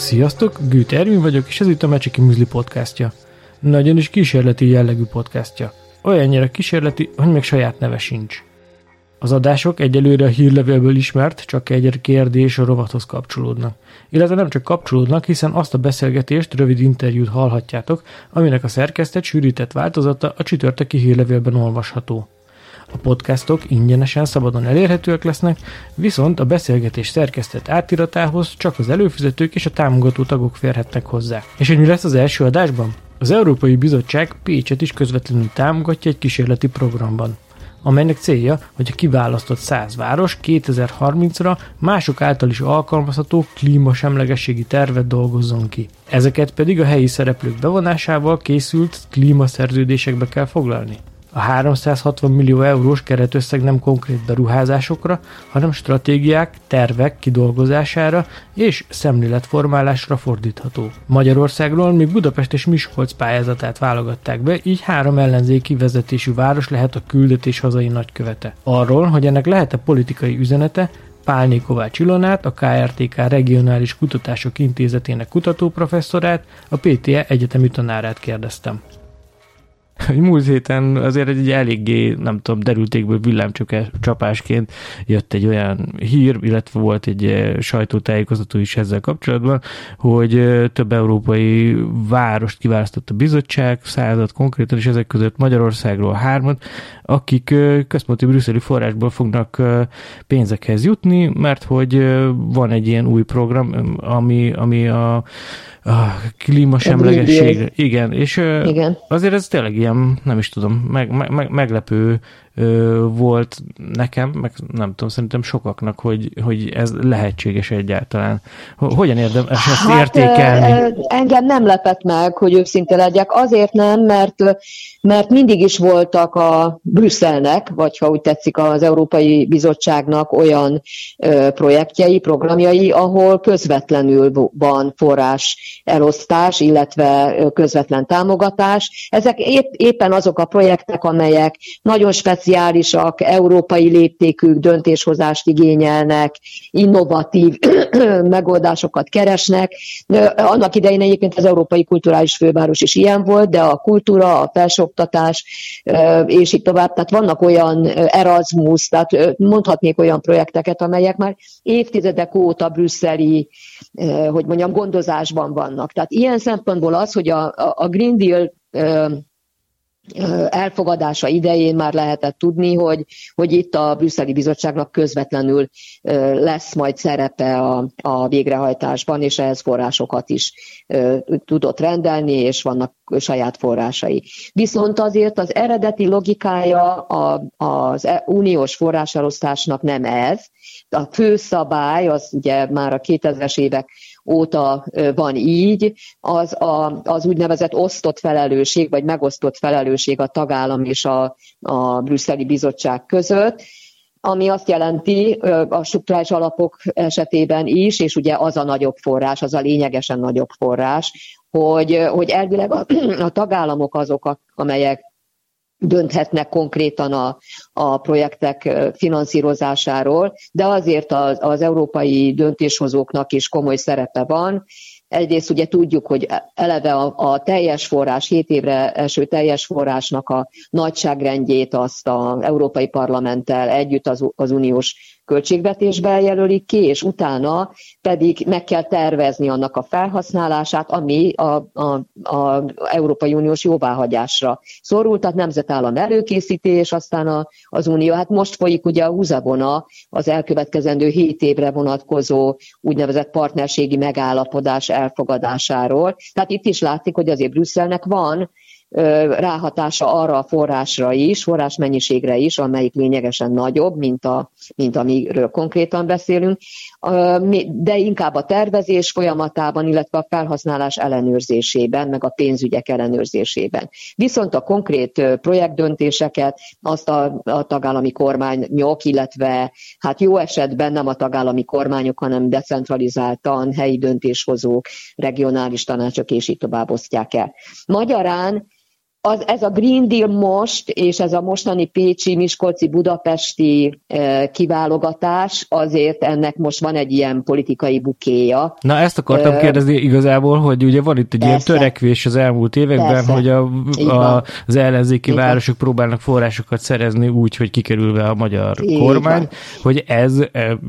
Sziasztok, Gűt Ervin vagyok, és ez itt a Mecsiki Műzli podcastja. Nagyon is kísérleti jellegű podcastja. Olyannyira kísérleti, hogy még saját neve sincs. Az adások egyelőre a hírlevélből ismert, csak egy kérdés a rovathoz kapcsolódnak. Illetve nem csak kapcsolódnak, hiszen azt a beszélgetést, rövid interjút hallhatjátok, aminek a szerkesztett, sűrített változata a csütörtöki hírlevélben olvasható. A podcastok ingyenesen szabadon elérhetőek lesznek, viszont a beszélgetés szerkesztett átiratához csak az előfizetők és a támogató tagok férhetnek hozzá. És hogy mi lesz az első adásban? Az Európai Bizottság Pécset is közvetlenül támogatja egy kísérleti programban amelynek célja, hogy a kiválasztott 100 város 2030-ra mások által is alkalmazható klímasemlegességi tervet dolgozzon ki. Ezeket pedig a helyi szereplők bevonásával készült klímaszerződésekbe kell foglalni. A 360 millió eurós keretösszeg nem konkrét beruházásokra, hanem stratégiák, tervek kidolgozására és szemléletformálásra fordítható. Magyarországról még Budapest és Miskolc pályázatát válogatták be, így három ellenzéki vezetésű város lehet a küldetés hazai nagykövete. Arról, hogy ennek lehet-e politikai üzenete, Pálné Kovács Ilonát, a KRTK Regionális Kutatások Intézetének kutatóprofesszorát, a PTE egyetemi tanárát kérdeztem hogy múlt héten azért egy eléggé, nem tudom, derültékből villámcsapásként jött egy olyan hír, illetve volt egy eh, sajtótájékoztató is ezzel kapcsolatban, hogy eh, több európai várost kiválasztott a bizottság, század konkrétan, és ezek között Magyarországról hármat, akik eh, központi brüsszeli forrásból fognak pénzekhez jutni, mert hogy van egy ilyen új program, ami, ami a a klímasemlegességre. Igen, és Igen. azért ez tényleg ilyen, nem is tudom, meg, meg, meglepő volt nekem, meg nem tudom, szerintem sokaknak, hogy, hogy ez lehetséges egyáltalán. Hogyan érdemes ezt hát, értékelni? Engem nem lepett meg, hogy őszinte legyek. Azért nem, mert, mert mindig is voltak a Brüsszelnek, vagy ha úgy tetszik az Európai Bizottságnak olyan projektjei, programjai, ahol közvetlenül van forrás elosztás, illetve közvetlen támogatás. Ezek épp, éppen azok a projektek, amelyek nagyon speciális speciálisak, európai léptékű döntéshozást igényelnek, innovatív megoldásokat keresnek. Annak idején egyébként az Európai Kulturális Főváros is ilyen volt, de a kultúra, a felsőoktatás, és így tovább. Tehát vannak olyan Erasmus, tehát mondhatnék olyan projekteket, amelyek már évtizedek óta brüsszeli, hogy mondjam, gondozásban vannak. Tehát ilyen szempontból az, hogy a, a Green Deal elfogadása idején már lehetett tudni, hogy, hogy itt a brüsszeli bizottságnak közvetlenül lesz majd szerepe a, a végrehajtásban, és ehhez forrásokat is tudott rendelni, és vannak saját forrásai. Viszont azért az eredeti logikája az e, uniós forráselosztásnak nem ez. A fő szabály, az ugye már a 2000-es évek óta van így, az a, az úgynevezett osztott felelősség, vagy megosztott felelősség a tagállam és a, a brüsszeli bizottság között, ami azt jelenti a struktúrális alapok esetében is, és ugye az a nagyobb forrás, az a lényegesen nagyobb forrás, hogy, hogy elvileg a, a tagállamok azok, amelyek dönthetnek konkrétan a, a projektek finanszírozásáról, de azért az, az európai döntéshozóknak is komoly szerepe van. Egyrészt ugye tudjuk, hogy eleve a, a teljes forrás, 7 évre eső teljes forrásnak a nagyságrendjét azt az Európai Parlamenttel együtt az, az uniós költségvetésbe jelölik ki, és utána pedig meg kell tervezni annak a felhasználását, ami a, Európai Uniós jóváhagyásra szorul, tehát nemzetállam előkészítés, aztán a, az Unió. Hát most folyik ugye a húzavona az elkövetkezendő hét évre vonatkozó úgynevezett partnerségi megállapodás elfogadásáról. Tehát itt is látszik, hogy azért Brüsszelnek van ráhatása arra a forrásra is, forrásmennyiségre is, amelyik lényegesen nagyobb, mint, a, mint amiről konkrétan beszélünk, de inkább a tervezés folyamatában, illetve a felhasználás ellenőrzésében, meg a pénzügyek ellenőrzésében. Viszont a konkrét projektdöntéseket azt a, a tagállami kormányok, illetve hát jó esetben nem a tagállami kormányok, hanem decentralizáltan helyi döntéshozók, regionális tanácsok és így tovább osztják el. Magyarán az, ez a Green Deal most, és ez a mostani Pécsi, Miskolci, Budapesti e, kiválogatás, azért ennek most van egy ilyen politikai bukéja. Na ezt akartam uh, kérdezni igazából, hogy ugye van itt egy persze. ilyen törekvés az elmúlt években, persze. hogy a, a, az ellenzéki Igen. városok próbálnak forrásokat szerezni úgy, hogy kikerülve a magyar Igen. kormány, hogy ez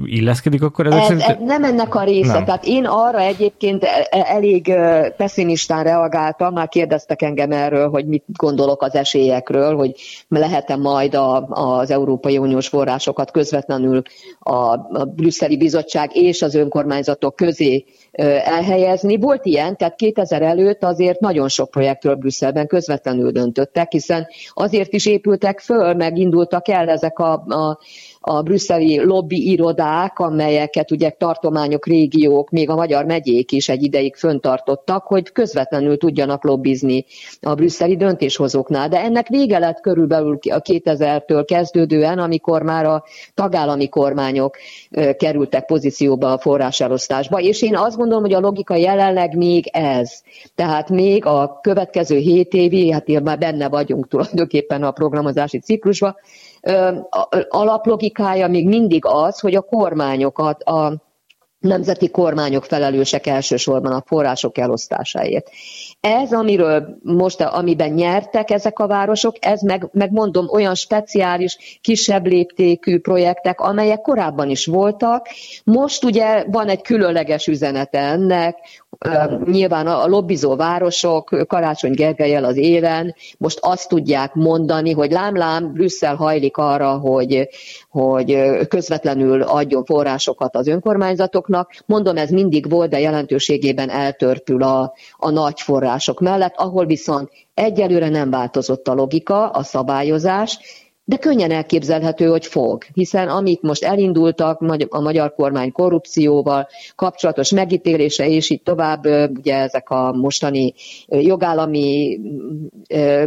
illeszkedik akkor ezek ez, szerint? ez nem ennek a része, nem. tehát én arra egyébként elég pessimistán reagáltam, már kérdeztek engem erről, hogy mit gondolok az esélyekről, hogy lehet-e majd a, az Európai Uniós forrásokat közvetlenül a, a brüsszeli bizottság és az önkormányzatok közé elhelyezni. Volt ilyen, tehát 2000 előtt azért nagyon sok projektről Brüsszelben közvetlenül döntöttek, hiszen azért is épültek föl, meg indultak el ezek a, a a brüsszeli lobby irodák, amelyeket ugye tartományok, régiók, még a magyar megyék is egy ideig föntartottak, hogy közvetlenül tudjanak lobbizni a brüsszeli döntéshozóknál. De ennek vége lett körülbelül a 2000-től kezdődően, amikor már a tagállami kormányok kerültek pozícióba a forráselosztásba, és én azt gondolom, hogy a logika jelenleg még ez. Tehát még a következő hét évi, hát már benne vagyunk tulajdonképpen a programozási ciklusban, alaplogikája még mindig az, hogy a kormányokat, a nemzeti kormányok felelősek elsősorban a források elosztásáért. Ez, amiről most, amiben nyertek ezek a városok, ez meg, megmondom olyan speciális, kisebb léptékű projektek, amelyek korábban is voltak. Most ugye van egy különleges üzenete ennek, Nyilván a lobbizó városok Karácsony Gergelyel az élen most azt tudják mondani, hogy lám-lám, Brüsszel hajlik arra, hogy, hogy közvetlenül adjon forrásokat az önkormányzatoknak. Mondom, ez mindig volt, de jelentőségében eltörpül a, a nagy források mellett, ahol viszont egyelőre nem változott a logika, a szabályozás, de könnyen elképzelhető, hogy fog, hiszen amit most elindultak a magyar kormány korrupcióval kapcsolatos megítélése, és így tovább, ugye ezek a mostani jogállami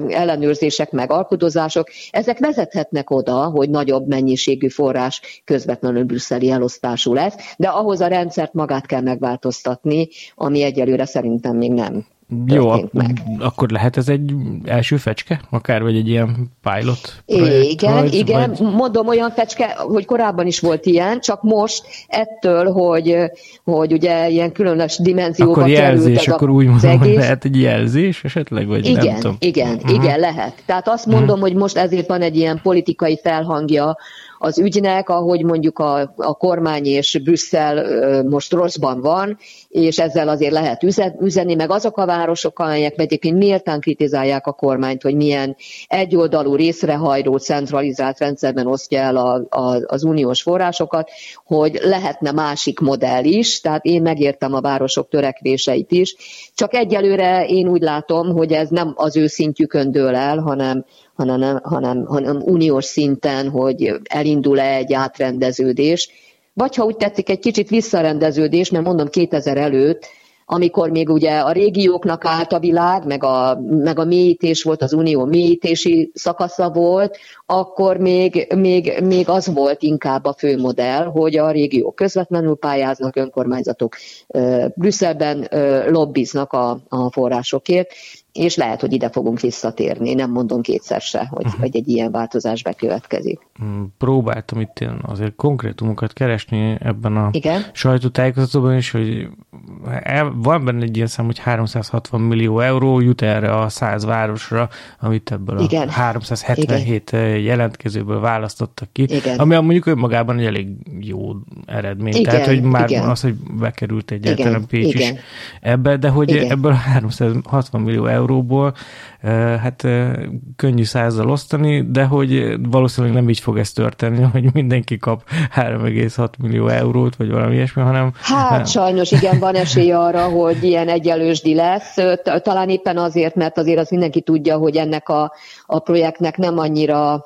ellenőrzések meg alkudozások, ezek vezethetnek oda, hogy nagyobb mennyiségű forrás közvetlenül brüsszeli elosztású lesz, de ahhoz a rendszert magát kell megváltoztatni, ami egyelőre szerintem még nem jó, meg. akkor lehet ez egy első fecske? Akár vagy egy ilyen pilot? Projekt, igen, vagy, igen. Vagy... Mondom, olyan fecske, hogy korábban is volt ilyen, csak most ettől, hogy, hogy ugye ilyen különös dimenzióba akkor jelzés, akkor úgy mondom, egész... lehet egy jelzés esetleg? Vagy igen, nem tudom. igen, uh-huh. igen, lehet. Tehát azt mondom, uh-huh. hogy most ezért van egy ilyen politikai felhangja az ügynek, ahogy mondjuk a, a kormány és Brüsszel most rosszban van, és ezzel azért lehet üzenni, meg azok a városok, amelyek egyébként méltán kritizálják a kormányt, hogy milyen egyoldalú részrehajló centralizált rendszerben osztja el a, a, az uniós forrásokat, hogy lehetne másik modell is, tehát én megértem a városok törekvéseit is, csak egyelőre én úgy látom, hogy ez nem az ő szintjükön dől el, hanem hanem, hanem, hanem uniós szinten, hogy elindul-e egy átrendeződés, vagy ha úgy tetszik, egy kicsit visszarendeződés, mert mondom 2000 előtt, amikor még ugye a régióknak állt a világ, meg a, meg a mélyítés volt, az unió mélyítési szakasza volt, akkor még, még, még az volt inkább a fő modell, hogy a régiók közvetlenül pályáznak, önkormányzatok Brüsszelben lobbiznak a, a forrásokért, és lehet, hogy ide fogunk visszatérni, nem mondom kétszer se, hogy, uh-huh. hogy egy ilyen változás bekövetkezik. Mm, próbáltam itt én azért konkrétumokat keresni ebben a Igen? sajtótájékoztatóban is, hogy van benne egy ilyen szám, hogy 360 millió euró jut erre a száz városra, amit ebből Igen. a 377 Igen. jelentkezőből választottak ki, Igen. ami mondjuk önmagában egy elég jó eredmény. Igen. Tehát, hogy már Igen. az, hogy bekerült egyáltalán Pécs Igen. is ebbe, de hogy Igen. ebből a 360 millió euró euróból, hát könnyű százzal osztani, de hogy valószínűleg nem így fog ez történni, hogy mindenki kap 3,6 millió eurót, vagy valami ilyesmi, hanem... Hát sajnos igen, van esély arra, hogy ilyen egyelősdi lesz, talán éppen azért, mert azért az mindenki tudja, hogy ennek a, a projektnek nem annyira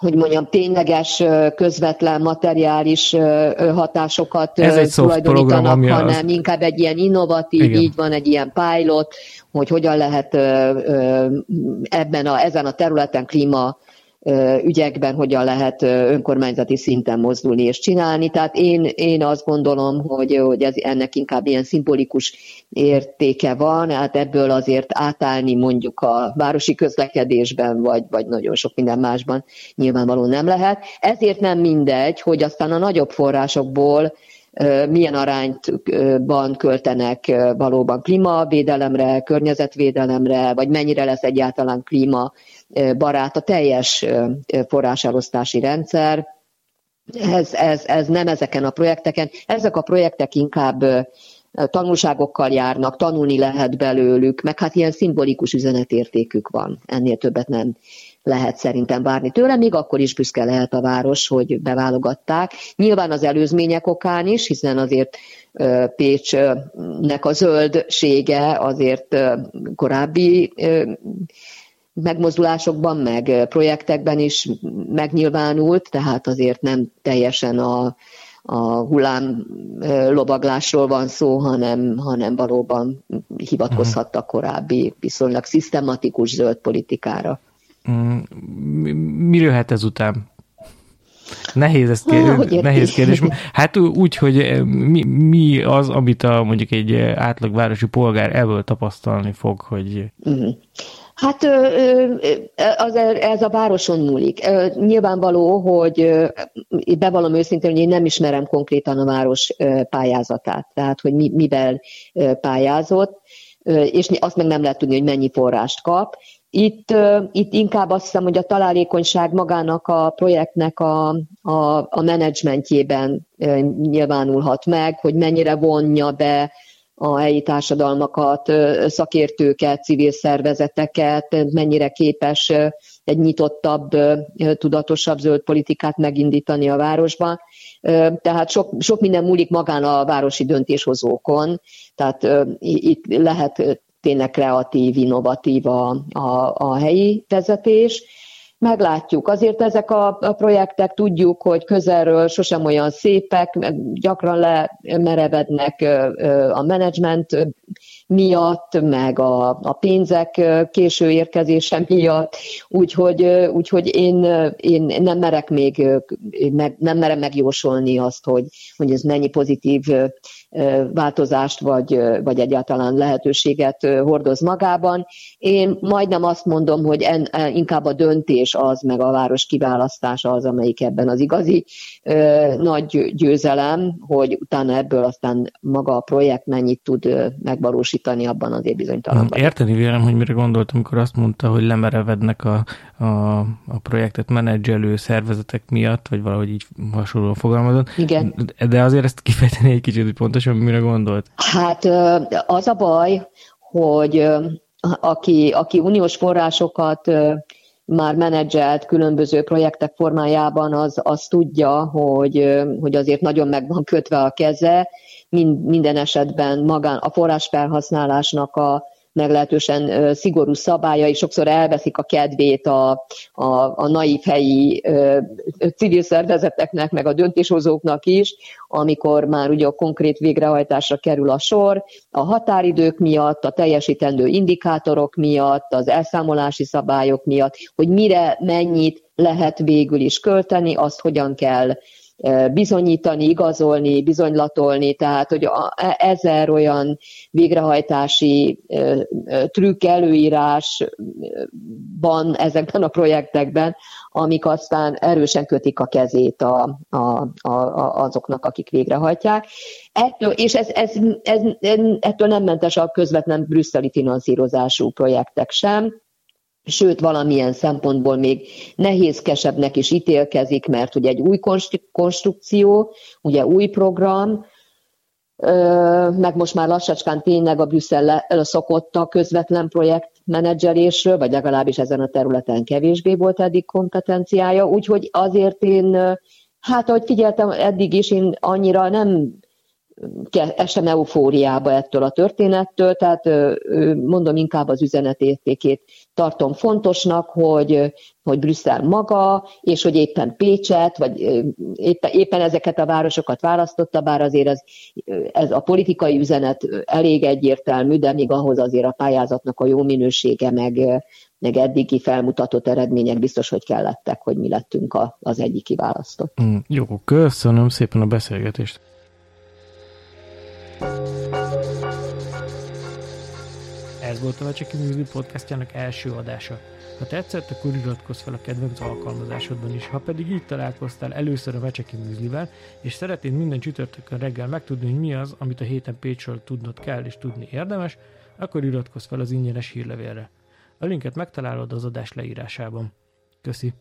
hogy mondjam, tényleges, közvetlen, materiális hatásokat Ez egy tulajdonítanak, program, hanem az... inkább egy ilyen innovatív, Igen. így van, egy ilyen pilot, hogy hogyan lehet ebben a, ezen a területen klíma ügyekben hogyan lehet önkormányzati szinten mozdulni és csinálni. Tehát én, én azt gondolom, hogy, hogy ez, ennek inkább ilyen szimbolikus értéke van, hát ebből azért átállni mondjuk a városi közlekedésben, vagy, vagy nagyon sok minden másban nyilvánvalóan nem lehet. Ezért nem mindegy, hogy aztán a nagyobb forrásokból milyen arányban költenek valóban klímavédelemre, környezetvédelemre, vagy mennyire lesz egyáltalán klímabarát a teljes forráselosztási rendszer. Ez, ez, ez nem ezeken a projekteken. Ezek a projektek inkább tanulságokkal járnak, tanulni lehet belőlük, meg hát ilyen szimbolikus üzenetértékük van. Ennél többet nem lehet szerintem várni tőle, még akkor is büszke lehet a város, hogy beválogatták. Nyilván az előzmények okán is, hiszen azért Pécsnek a zöldsége azért korábbi megmozdulásokban, meg projektekben is megnyilvánult, tehát azért nem teljesen a, a hullám lovaglásról van szó, hanem, hanem valóban hivatkozhattak korábbi viszonylag szisztematikus zöld politikára. Mm, mi jöhet ezután? Nehéz, ez kérdés, nehéz kérdés. Hát úgy, hogy eh, mi, mi az, amit a, mondjuk egy eh, átlagvárosi polgár ebből tapasztalni fog, hogy... Mm. Hát az, ez a városon múlik. Nyilvánvaló, hogy bevallom őszintén, hogy én nem ismerem konkrétan a város pályázatát, tehát hogy mi, mivel pályázott, és azt meg nem lehet tudni, hogy mennyi forrást kap. Itt, itt inkább azt hiszem, hogy a találékonyság magának a projektnek a, a, a menedzsmentjében nyilvánulhat meg, hogy mennyire vonja be a helyi társadalmakat, szakértőket, civil szervezeteket, mennyire képes egy nyitottabb, tudatosabb zöld politikát megindítani a városban. Tehát sok, sok minden múlik magán a városi döntéshozókon, tehát itt lehet tényleg kreatív, innovatív a, a, a helyi vezetés. Meglátjuk. Azért ezek a, a projektek tudjuk, hogy közelről sosem olyan szépek, gyakran lemerevednek a menedzsment miatt, meg a, a pénzek késő érkezése miatt, úgyhogy, úgyhogy én, én nem merek még, nem merem megjósolni azt, hogy, hogy ez mennyi pozitív változást, vagy, vagy egyáltalán lehetőséget hordoz magában. Én majdnem azt mondom, hogy en, inkább a döntés az, meg a város kiválasztása az, amelyik ebben az igazi nagy győzelem, hogy utána ebből aztán maga a projekt mennyit tud megvalósítani, abban azért bizonytalan vagyok. Érteni vélem, hogy mire gondoltam, amikor azt mondta, hogy lemerevednek a, a, a projektet menedzselő szervezetek miatt, vagy valahogy így hasonló fogalmazott. Igen. De azért ezt kifejteni egy kicsit, hogy pontosan mire gondolt? Hát az a baj, hogy aki, aki uniós forrásokat már menedzselt különböző projektek formájában, az, az tudja, hogy, hogy azért nagyon meg van kötve a keze, mind, minden esetben magán a forrásfelhasználásnak a, meglehetősen szigorú szabályai sokszor elveszik a kedvét a, a, a naív helyi civil szervezeteknek, meg a döntéshozóknak is, amikor már ugye a konkrét végrehajtásra kerül a sor, a határidők miatt, a teljesítendő indikátorok miatt, az elszámolási szabályok miatt, hogy mire mennyit lehet végül is költeni, azt hogyan kell bizonyítani, igazolni, bizonylatolni, tehát hogy e, ezer olyan végrehajtási trükk, előírásban ezekben a projektekben, amik aztán erősen kötik a kezét a, a, a, azoknak, akik végrehajtják. Ettől, és ez, ez, ez, ettől nem mentes a közvetlen brüsszeli finanszírozású projektek sem, sőt valamilyen szempontból még nehézkesebbnek is ítélkezik, mert ugye egy új konstrukció, ugye új program, meg most már lassacskán tényleg a Brüsszel szokott a közvetlen projektmenedzselésről, vagy legalábbis ezen a területen kevésbé volt eddig kompetenciája, úgyhogy azért én, hát ahogy figyeltem eddig is, én annyira nem estem eufóriába ettől a történettől, tehát mondom inkább az üzenetértékét tartom fontosnak, hogy, hogy Brüsszel maga, és hogy éppen Pécset, vagy éppen, éppen ezeket a városokat választotta, bár azért ez, ez a politikai üzenet elég egyértelmű, de még ahhoz azért a pályázatnak a jó minősége, meg, meg eddigi felmutatott eredmények biztos, hogy kellettek, hogy mi lettünk a, az egyik kiválasztott. Mm, jó, köszönöm szépen a beszélgetést. Ez volt a Vecseki Műzli podcastjának első adása. Ha tetszett, akkor iratkozz fel a kedvenc alkalmazásodban is. Ha pedig így találkoztál először a Vecseki Műzlivel, és szeretnéd minden csütörtökön reggel megtudni, hogy mi az, amit a héten Pécsről tudnod kell és tudni érdemes, akkor iratkozz fel az ingyenes hírlevélre. A linket megtalálod az adás leírásában. Köszi!